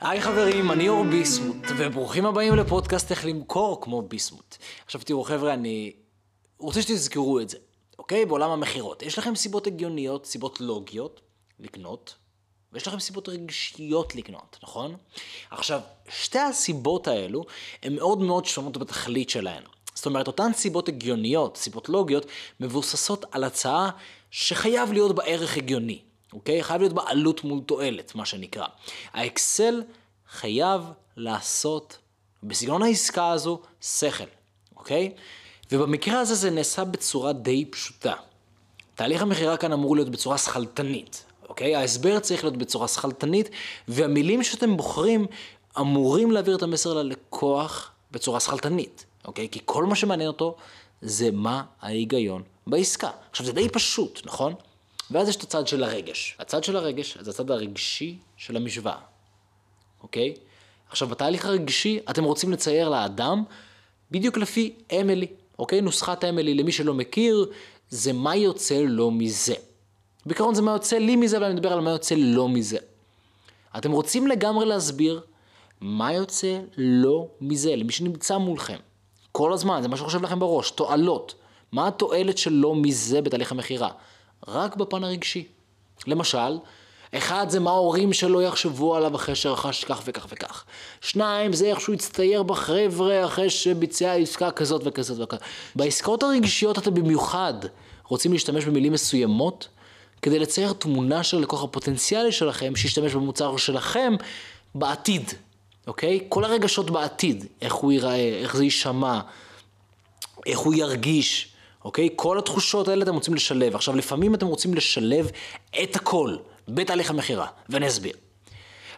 היי חברים, אני אור ביסמוט, וברוכים הבאים לפודקאסט איך למכור כמו ביסמוט. עכשיו תראו חבר'ה, אני רוצה שתזכרו את זה, אוקיי? בעולם המכירות. יש לכם סיבות הגיוניות, סיבות לוגיות לקנות, ויש לכם סיבות רגשיות לקנות, נכון? עכשיו, שתי הסיבות האלו הן מאוד מאוד שונות בתכלית שלהן. זאת אומרת, אותן סיבות הגיוניות, סיבות לוגיות, מבוססות על הצעה שחייב להיות בה ערך הגיוני. אוקיי? חייב להיות בה עלות מול תועלת, מה שנקרא. האקסל חייב לעשות, בסגנון העסקה הזו, שכל, אוקיי? ובמקרה הזה זה נעשה בצורה די פשוטה. תהליך המכירה כאן אמור להיות בצורה שכלתנית, אוקיי? ההסבר צריך להיות בצורה שכלתנית, והמילים שאתם בוחרים אמורים להעביר את המסר ללקוח בצורה שכלתנית, אוקיי? כי כל מה שמעניין אותו זה מה ההיגיון בעסקה. עכשיו זה די פשוט, נכון? ואז יש את הצד של הרגש. הצד של הרגש זה הצד הרגשי של המשוואה, אוקיי? עכשיו, בתהליך הרגשי אתם רוצים לצייר לאדם בדיוק לפי אמילי, אוקיי? נוסחת אמילי, למי שלא מכיר, זה מה יוצא לו מזה. בעיקרון זה מה יוצא לי מזה, אבל אני מדבר על מה יוצא לו מזה. אתם רוצים לגמרי להסביר מה יוצא לו מזה, למי שנמצא מולכם. כל הזמן, זה מה שחושב לכם בראש, תועלות. מה התועלת שלו מזה בתהליך המכירה? רק בפן הרגשי. למשל, אחד זה מה ההורים שלו יחשבו עליו אחרי שרכש כך וכך וכך. שניים זה איך שהוא יצטייר בחבר'ה אחרי שביצע עסקה כזאת וכזאת וכזאת. בעסקאות הרגשיות אתם במיוחד רוצים להשתמש במילים מסוימות כדי לצייר תמונה של הלקוח הפוטנציאלי שלכם שישתמש במוצר שלכם בעתיד, אוקיי? כל הרגשות בעתיד, איך הוא ייראה, איך זה יישמע, איך הוא ירגיש. אוקיי? כל התחושות האלה אתם רוצים לשלב. עכשיו, לפעמים אתם רוצים לשלב את הכל בתהליך המכירה, ואני אסביר.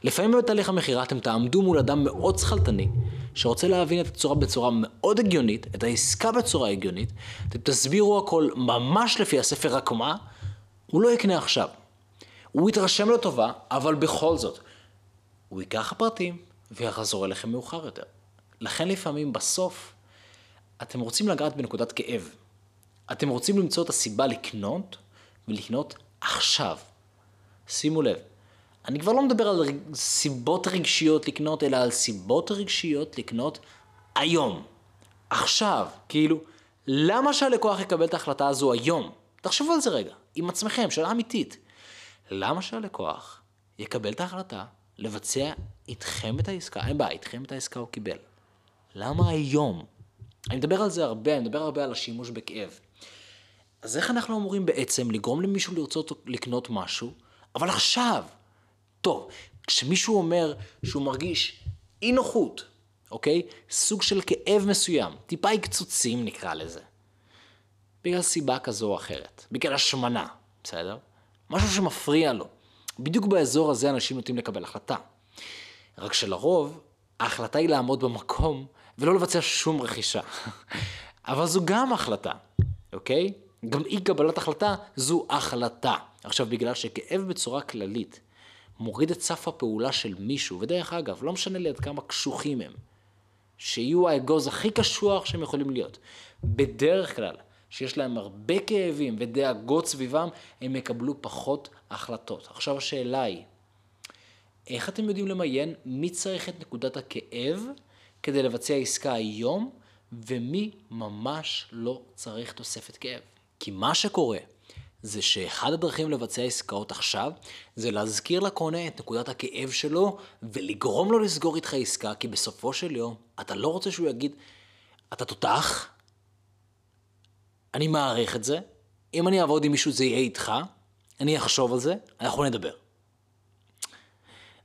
לפעמים בתהליך המכירה אתם תעמדו מול אדם מאוד שכלתני, שרוצה להבין את הצורה בצורה מאוד הגיונית, את העסקה בצורה הגיונית, אתם תסבירו הכל ממש לפי הספר, רק מה? הוא לא יקנה עכשיו. הוא יתרשם לטובה, אבל בכל זאת, הוא ייקח פרטים ויחזור אליכם מאוחר יותר. לכן לפעמים בסוף, אתם רוצים לגעת בנקודת כאב. אתם רוצים למצוא את הסיבה לקנות, ולקנות עכשיו. שימו לב, אני כבר לא מדבר על סיבות רגשיות לקנות, אלא על סיבות רגשיות לקנות היום, עכשיו. כאילו, למה שהלקוח יקבל את ההחלטה הזו היום? תחשבו על זה רגע, עם עצמכם, שאלה אמיתית. למה שהלקוח יקבל את ההחלטה לבצע איתכם את העסקה, אין בעיה, איתכם את העסקה הוא קיבל. למה היום? אני מדבר על זה הרבה, אני מדבר הרבה על השימוש בכאב. אז איך אנחנו אמורים בעצם לגרום למישהו לרצות לקנות משהו, אבל עכשיו, טוב, כשמישהו אומר שהוא מרגיש אי נוחות, אוקיי? סוג של כאב מסוים, טיפה הקצוצים נקרא לזה. בגלל סיבה כזו או אחרת, בגלל השמנה, בסדר? משהו שמפריע לו. בדיוק באזור הזה אנשים נוטים לקבל החלטה. רק שלרוב, ההחלטה היא לעמוד במקום ולא לבצע שום רכישה. אבל זו גם החלטה, אוקיי? גם אי קבלת החלטה זו החלטה. עכשיו, בגלל שכאב בצורה כללית מוריד את סף הפעולה של מישהו, ודרך אגב, לא משנה לי עד כמה קשוחים הם, שיהיו האגוז הכי קשוח שהם יכולים להיות. בדרך כלל, שיש להם הרבה כאבים ודאגות סביבם, הם יקבלו פחות החלטות. עכשיו השאלה היא, איך אתם יודעים למיין מי צריך את נקודת הכאב כדי לבצע עסקה היום, ומי ממש לא צריך תוספת כאב? כי מה שקורה זה שאחד הדרכים לבצע עסקאות עכשיו, זה להזכיר לקונה את נקודת הכאב שלו ולגרום לו לסגור איתך עסקה, כי בסופו של יום אתה לא רוצה שהוא יגיד, אתה תותח, אני מעריך את זה, אם אני אעבוד עם מישהו זה יהיה איתך, אני אחשוב על זה, אנחנו נדבר.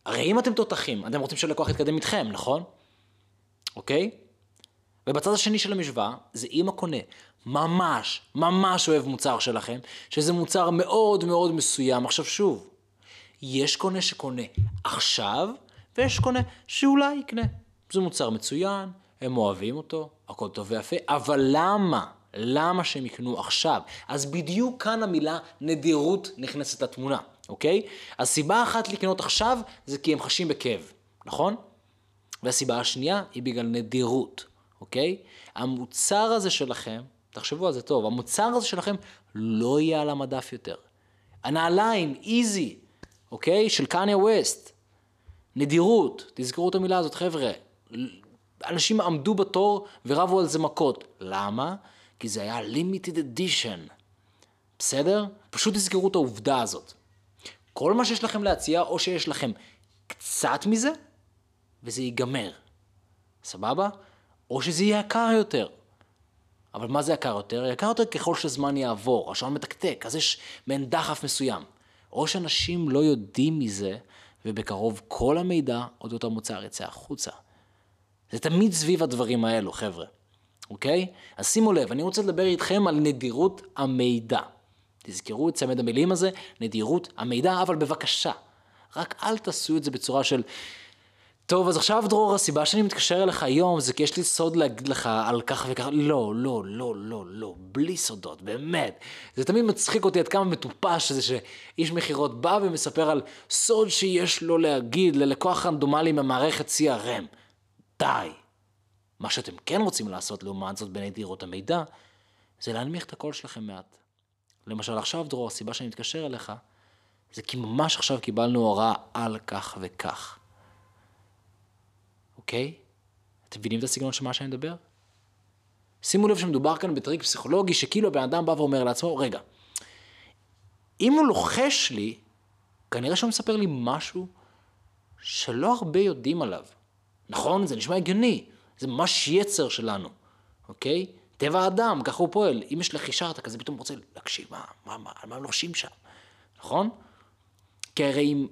הרי אם אתם תותחים, אתם רוצים שהלקוח יתקדם איתכם, נכון? אוקיי? ובצד השני של המשוואה, זה אם הקונה ממש, ממש אוהב מוצר שלכם, שזה מוצר מאוד מאוד מסוים. עכשיו שוב, יש קונה שקונה עכשיו, ויש קונה שאולי יקנה. זה מוצר מצוין, הם אוהבים אותו, הכל טוב ויפה, אבל למה? למה שהם יקנו עכשיו? אז בדיוק כאן המילה נדירות נכנסת לתמונה, אוקיי? הסיבה אחת לקנות עכשיו זה כי הם חשים בכאב, נכון? והסיבה השנייה היא בגלל נדירות. אוקיי? המוצר הזה שלכם, תחשבו על זה טוב, המוצר הזה שלכם לא יהיה על המדף יותר. הנעליים, איזי, אוקיי? של קניה ווסט. נדירות, תזכרו את המילה הזאת, חבר'ה. אנשים עמדו בתור ורבו על זה מכות. למה? כי זה היה limited edition. בסדר? פשוט תזכרו את העובדה הזאת. כל מה שיש לכם להציע, או שיש לכם קצת מזה, וזה ייגמר. סבבה? או שזה יהיה יקר יותר. אבל מה זה יקר יותר? יקר יותר ככל שזמן יעבור, השעון מתקתק, אז יש מעין דחף מסוים. או שאנשים לא יודעים מזה, ובקרוב כל המידע אודות המוצר יצא החוצה. זה תמיד סביב הדברים האלו, חבר'ה, אוקיי? אז שימו לב, אני רוצה לדבר איתכם על נדירות המידע. תזכרו את צמד המילים הזה, נדירות המידע, אבל בבקשה, רק אל תעשו את זה בצורה של... טוב, אז עכשיו דרור, הסיבה שאני מתקשר אליך היום זה כי יש לי סוד להגיד לך על כך וכך. לא, לא, לא, לא, לא, בלי סודות, באמת. זה תמיד מצחיק אותי עד כמה מטופש זה שאיש מכירות בא ומספר על סוד שיש לו להגיד ללקוח רנדומלי ממערכת CRM. די. מה שאתם כן רוצים לעשות לעומת זאת בנדירות המידע, זה להנמיך את הקול שלכם מעט. למשל עכשיו, דרור, הסיבה שאני מתקשר אליך, זה כי ממש עכשיו קיבלנו הוראה על כך וכך. אוקיי? אתם מבינים את הסגנון של מה שאני מדבר? שימו לב שמדובר כאן בטריק פסיכולוגי, שכאילו הבן אדם בא ואומר לעצמו, רגע, אם הוא לוחש לי, כנראה שהוא מספר לי משהו שלא הרבה יודעים עליו. נכון? זה נשמע הגיוני. זה ממש יצר שלנו, אוקיי? טבע האדם, ככה הוא פועל. אם יש לחישה, אתה כזה פתאום רוצה להקשיב, מה, מה, מה, מה הם לוחשים שם, נכון? כי הרי אם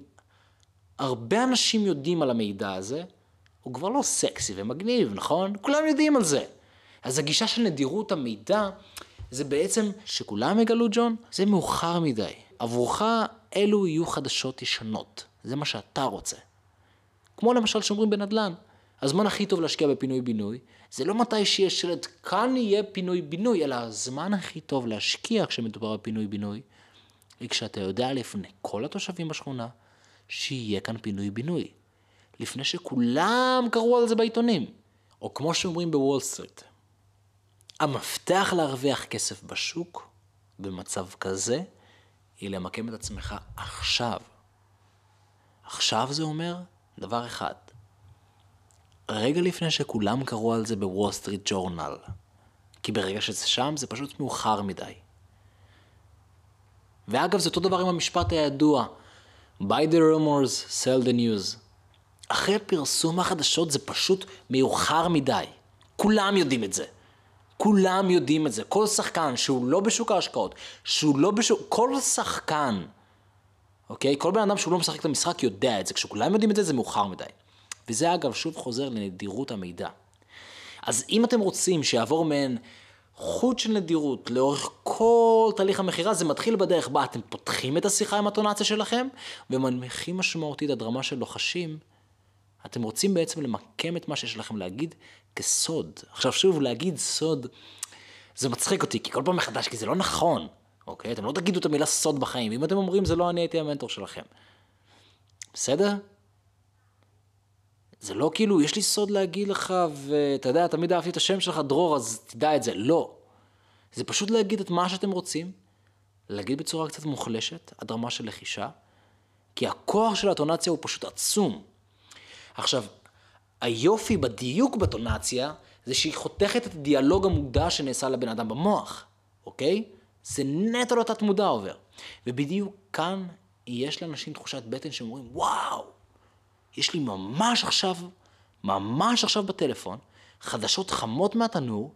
הרבה אנשים יודעים על המידע הזה, הוא כבר לא סקסי ומגניב, נכון? כולם יודעים על זה. אז הגישה של נדירות המידע, זה בעצם שכולם יגלו, ג'ון, זה מאוחר מדי. עבורך אלו יהיו חדשות ישנות. זה מה שאתה רוצה. כמו למשל שאומרים בנדל"ן. הזמן הכי טוב להשקיע בפינוי-בינוי, זה לא מתי שיש שלט כאן יהיה פינוי-בינוי, אלא הזמן הכי טוב להשקיע כשמדובר בפינוי-בינוי, היא כשאתה יודע לפני כל התושבים בשכונה, שיהיה כאן פינוי-בינוי. לפני שכולם קראו על זה בעיתונים. או כמו שאומרים בוול סטריט, המפתח להרוויח כסף בשוק, במצב כזה, היא למקם את עצמך עכשיו. עכשיו זה אומר דבר אחד, רגע לפני שכולם קראו על זה בוול סטריט ג'ורנל, כי ברגע שזה שם זה פשוט מאוחר מדי. ואגב, זה אותו דבר עם המשפט הידוע, by the rumors, sell the news. אחרי פרסום החדשות זה פשוט מאוחר מדי. כולם יודעים את זה. כולם יודעים את זה. כל שחקן שהוא לא בשוק ההשקעות, שהוא לא בשוק... כל שחקן, אוקיי? כל בן אדם שהוא לא משחק את המשחק יודע את זה. כשכולם יודעים את זה, זה מאוחר מדי. וזה אגב שוב חוזר לנדירות המידע. אז אם אתם רוצים שיעבור מעין חוט של נדירות לאורך כל תהליך המכירה, זה מתחיל בדרך בה אתם פותחים את השיחה עם הטונציה שלכם ומנמיכים משמעותית עד רמה של לוחשים. אתם רוצים בעצם למקם את מה שיש לכם להגיד כסוד. עכשיו שוב, להגיד סוד, זה מצחיק אותי, כי כל פעם מחדש, כי זה לא נכון, אוקיי? אתם לא תגידו את המילה סוד בחיים. אם אתם אומרים, זה לא אני הייתי המנטור שלכם. בסדר? זה לא כאילו, יש לי סוד להגיד לך, ואתה יודע, תמיד אהבתי את השם שלך, דרור, אז תדע את זה. לא. זה פשוט להגיד את מה שאתם רוצים, להגיד בצורה קצת מוחלשת, עד רמה של לחישה, כי הכוח של הטונציה הוא פשוט עצום. עכשיו, היופי בדיוק בטונציה, זה שהיא חותכת את הדיאלוג המודע שנעשה לבן אדם במוח, אוקיי? זה נטו לתת מודע עובר. ובדיוק כאן יש לאנשים תחושת בטן שאומרים, וואו, יש לי ממש עכשיו, ממש עכשיו בטלפון, חדשות חמות מהתנור,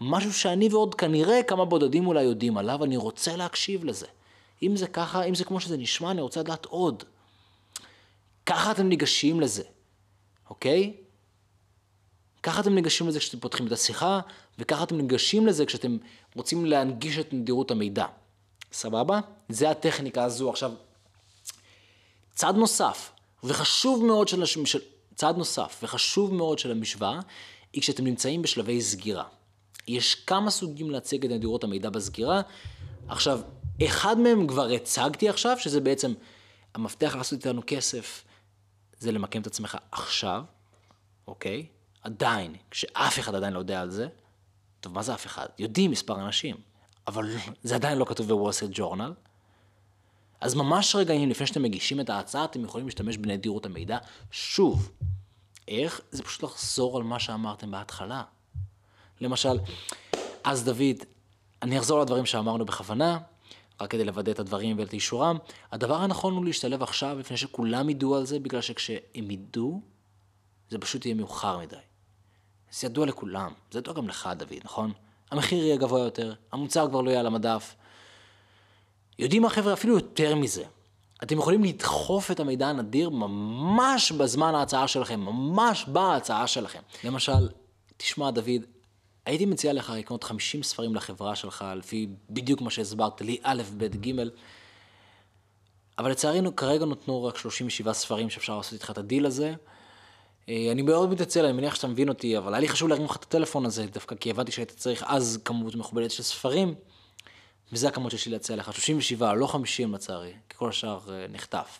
משהו שאני ועוד כנראה כמה בודדים אולי יודעים עליו, אני רוצה להקשיב לזה. אם זה ככה, אם זה כמו שזה נשמע, אני רוצה לדעת עוד. ככה אתם ניגשים לזה, אוקיי? ככה אתם ניגשים לזה כשאתם פותחים את השיחה, וככה אתם ניגשים לזה כשאתם רוצים להנגיש את נדירות המידע. סבבה? זה הטכניקה הזו. עכשיו, צד נוסף, וחשוב מאוד של, של צעד נוסף, וחשוב מאוד של המשוואה, היא כשאתם נמצאים בשלבי סגירה. יש כמה סוגים להציג את נדירות המידע בסגירה. עכשיו, אחד מהם כבר הצגתי עכשיו, שזה בעצם המפתח לעשות איתנו כסף, זה למקם את עצמך עכשיו, אוקיי? עדיין, כשאף אחד עדיין לא יודע על זה, טוב, מה זה אף אחד? יודעים מספר אנשים, אבל זה עדיין לא כתוב בוול ג'ורנל. אז ממש רגעים לפני שאתם מגישים את ההצעה, אתם יכולים להשתמש בנדירות המידע. שוב, איך? זה פשוט לחזור על מה שאמרתם בהתחלה. למשל, אז דוד, אני אחזור לדברים שאמרנו בכוונה, רק כדי לוודא את הדברים ואת אישורם. הדבר הנכון הוא להשתלב עכשיו לפני שכולם ידעו על זה, בגלל שכשהם ידעו, זה פשוט יהיה מאוחר מדי. זה ידוע לכולם, זה ידוע גם לך, דוד, נכון? המחיר יהיה גבוה יותר, המוצר כבר לא יהיה על המדף. יודעים מה, חבר'ה, אפילו יותר מזה. אתם יכולים לדחוף את המידע הנדיר ממש בזמן ההצעה שלכם, ממש בהצעה שלכם. למשל, תשמע, דוד, הייתי מציע לך לקנות 50 ספרים לחברה שלך, לפי בדיוק מה שהסברת לי, א', ב', ג', אבל לצערנו כרגע נותנו רק 37 ספרים שאפשר לעשות איתך את הדיל הזה. אה, אני מאוד מתנצל, אני מניח שאתה מבין אותי, אבל היה לי חשוב להרים לך את הטלפון הזה, דווקא כי הבנתי שהיית צריך אז כמות מכובדת של ספרים, וזה הכמות שיש לי להציע לך, 37, לא 50 לצערי, כי כל השאר אה, נחטף.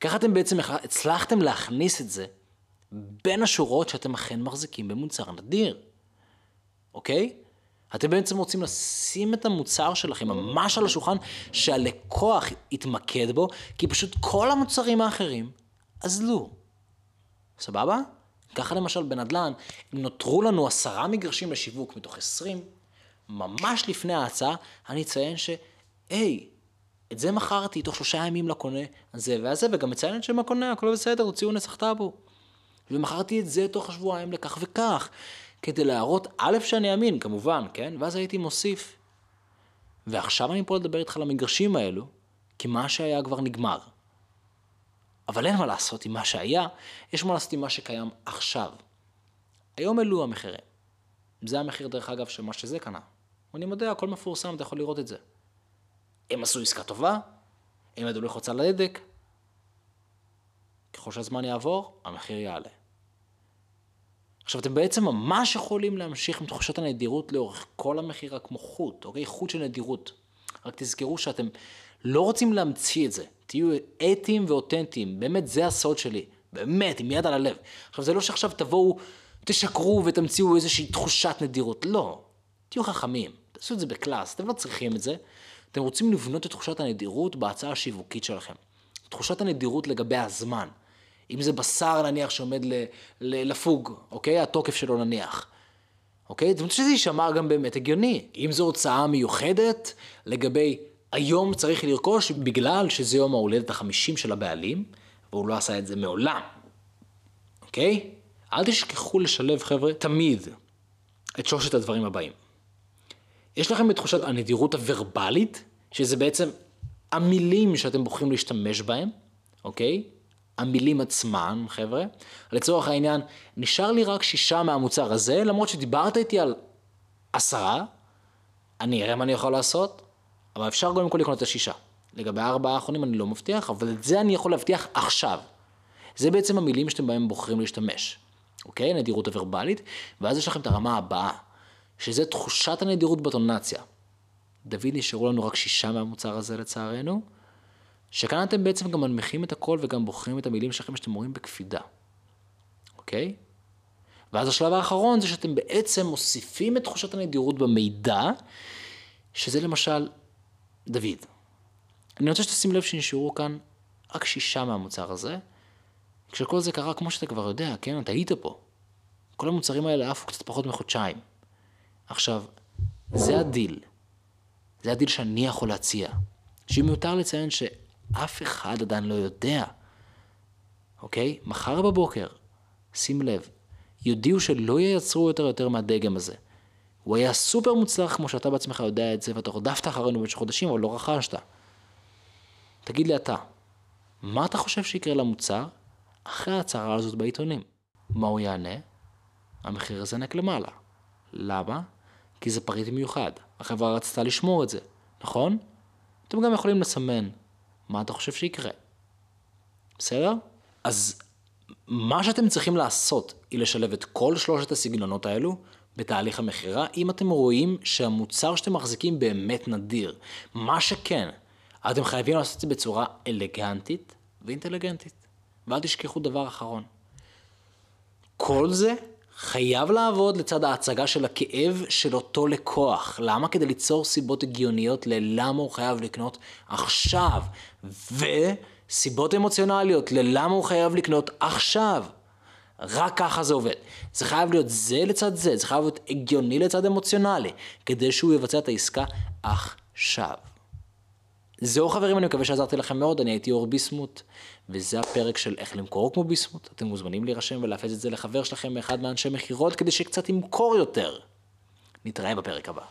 ככה אתם בעצם הצלחתם להכניס את זה בין השורות שאתם אכן מחזיקים במוצר נדיר. אוקיי? אתם בעצם רוצים לשים את המוצר שלכם ממש על השולחן, שהלקוח יתמקד בו, כי פשוט כל המוצרים האחרים אזלו. סבבה? ככה למשל בנדל"ן, אם נותרו לנו עשרה מגרשים לשיווק מתוך עשרים, ממש לפני ההצעה, אני אציין ש... היי, את זה מכרתי תוך שלושה ימים לקונה, הזה והזה, וגם מציין את שם הקונה, הכל בסדר, הוציאו נסח טאבו. ומכרתי את זה תוך שבועיים לכך וכך. כדי להראות, א', שאני אמין, כמובן, כן? ואז הייתי מוסיף. ועכשיו אני פה לדבר איתך על המגרשים האלו, כי מה שהיה כבר נגמר. אבל אין מה לעשות עם מה שהיה, יש מה לעשות עם מה שקיים עכשיו. היום אלו המחירים. זה המחיר, דרך אגב, של מה שזה קנה. אני מודה, הכל מפורסם, אתה יכול לראות את זה. הם עשו עסקה טובה, הם ידעו לחוץ על ההדק. ככל שהזמן יעבור, המחיר יעלה. עכשיו, אתם בעצם ממש יכולים להמשיך עם תחושת הנדירות לאורך כל המכירה כמו חוט, אוקיי? חוט של נדירות. רק תזכרו שאתם לא רוצים להמציא את זה. תהיו אתיים ואותנטיים, באמת זה הסוד שלי. באמת, עם יד על הלב. עכשיו, זה לא שעכשיו תבואו, תשקרו ותמציאו איזושהי תחושת נדירות. לא. תהיו חכמים. תעשו את זה בקלאס, אתם לא צריכים את זה. אתם רוצים לבנות את תחושת הנדירות בהצעה השיווקית שלכם. תחושת הנדירות לגבי הזמן. אם זה בשר נניח שעומד ל, ל, לפוג, אוקיי? התוקף שלו נניח. אוקיי? זאת אומרת שזה יישמע גם באמת הגיוני. אם זו הוצאה מיוחדת לגבי היום צריך לרכוש בגלל שזה יום ההולדת החמישים של הבעלים, והוא לא עשה את זה מעולם. אוקיי? אל תשכחו לשלב, חבר'ה, תמיד את שלושת הדברים הבאים. יש לכם את תחושת הנדירות הוורבלית, שזה בעצם המילים שאתם בוחרים להשתמש בהם, אוקיי? המילים עצמן, חבר'ה. לצורך העניין, נשאר לי רק שישה מהמוצר הזה, למרות שדיברת איתי על עשרה, אני אראה מה אני יכול לעשות, אבל אפשר קודם כל לקנות את השישה. לגבי הארבעה האחרונים אני לא מבטיח, אבל את זה אני יכול להבטיח עכשיו. זה בעצם המילים שאתם בהם בוחרים להשתמש, אוקיי? הנדירות הוורבלית, ואז יש לכם את הרמה הבאה, שזה תחושת הנדירות בטונציה. דוד, נשארו לנו רק שישה מהמוצר הזה לצערנו, שכאן אתם בעצם גם מנמיכים את הכל וגם בוחרים את המילים שלכם שאתם רואים בקפידה, אוקיי? ואז השלב האחרון זה שאתם בעצם מוסיפים את תחושת הנדירות במידע, שזה למשל דוד. אני רוצה שתשים לב שנשארו כאן רק שישה מהמוצר הזה, כשכל זה קרה כמו שאתה כבר יודע, כן? אתה היית פה. כל המוצרים האלה עפו קצת פחות מחודשיים. עכשיו, זה הדיל. זה הדיל שאני יכול להציע. שמיותר לציין ש... אף אחד עדיין לא יודע. אוקיי? מחר בבוקר, שים לב, יודיעו שלא ייצרו יותר יותר מהדגם הזה. הוא היה סופר מוצלח כמו שאתה בעצמך יודע את זה, ואתה רודפת אחרינו במשך חודשים, אבל לא רכשת. תגיד לי אתה, מה אתה חושב שיקרה למוצר אחרי ההצהרה הזאת בעיתונים? מה הוא יענה? המחיר הזה רק למעלה. למה? כי זה פריט מיוחד. החברה רצתה לשמור את זה, נכון? אתם גם יכולים לסמן מה אתה חושב שיקרה? בסדר? אז מה שאתם צריכים לעשות היא לשלב את כל שלושת הסגנונות האלו בתהליך המכירה, אם אתם רואים שהמוצר שאתם מחזיקים באמת נדיר. מה שכן, אתם חייבים לעשות את זה בצורה אלגנטית ואינטליגנטית. ואל תשכחו דבר אחרון. כל זה חייב לעבוד לצד ההצגה של הכאב של אותו לקוח. למה? כדי ליצור סיבות הגיוניות ללמה הוא חייב לקנות עכשיו. וסיבות אמוציונליות ללמה הוא חייב לקנות עכשיו. רק ככה זה עובד. זה חייב להיות זה לצד זה, זה חייב להיות הגיוני לצד אמוציונלי, כדי שהוא יבצע את העסקה עכשיו. זהו חברים, אני מקווה שעזרתי לכם מאוד, אני הייתי אור ביסמוט, וזה הפרק של איך למכור כמו ביסמוט. אתם מוזמנים להירשם ולהפץ את זה לחבר שלכם מאחד מאנשי מכירות, כדי שקצת ימכור יותר. נתראה בפרק הבא.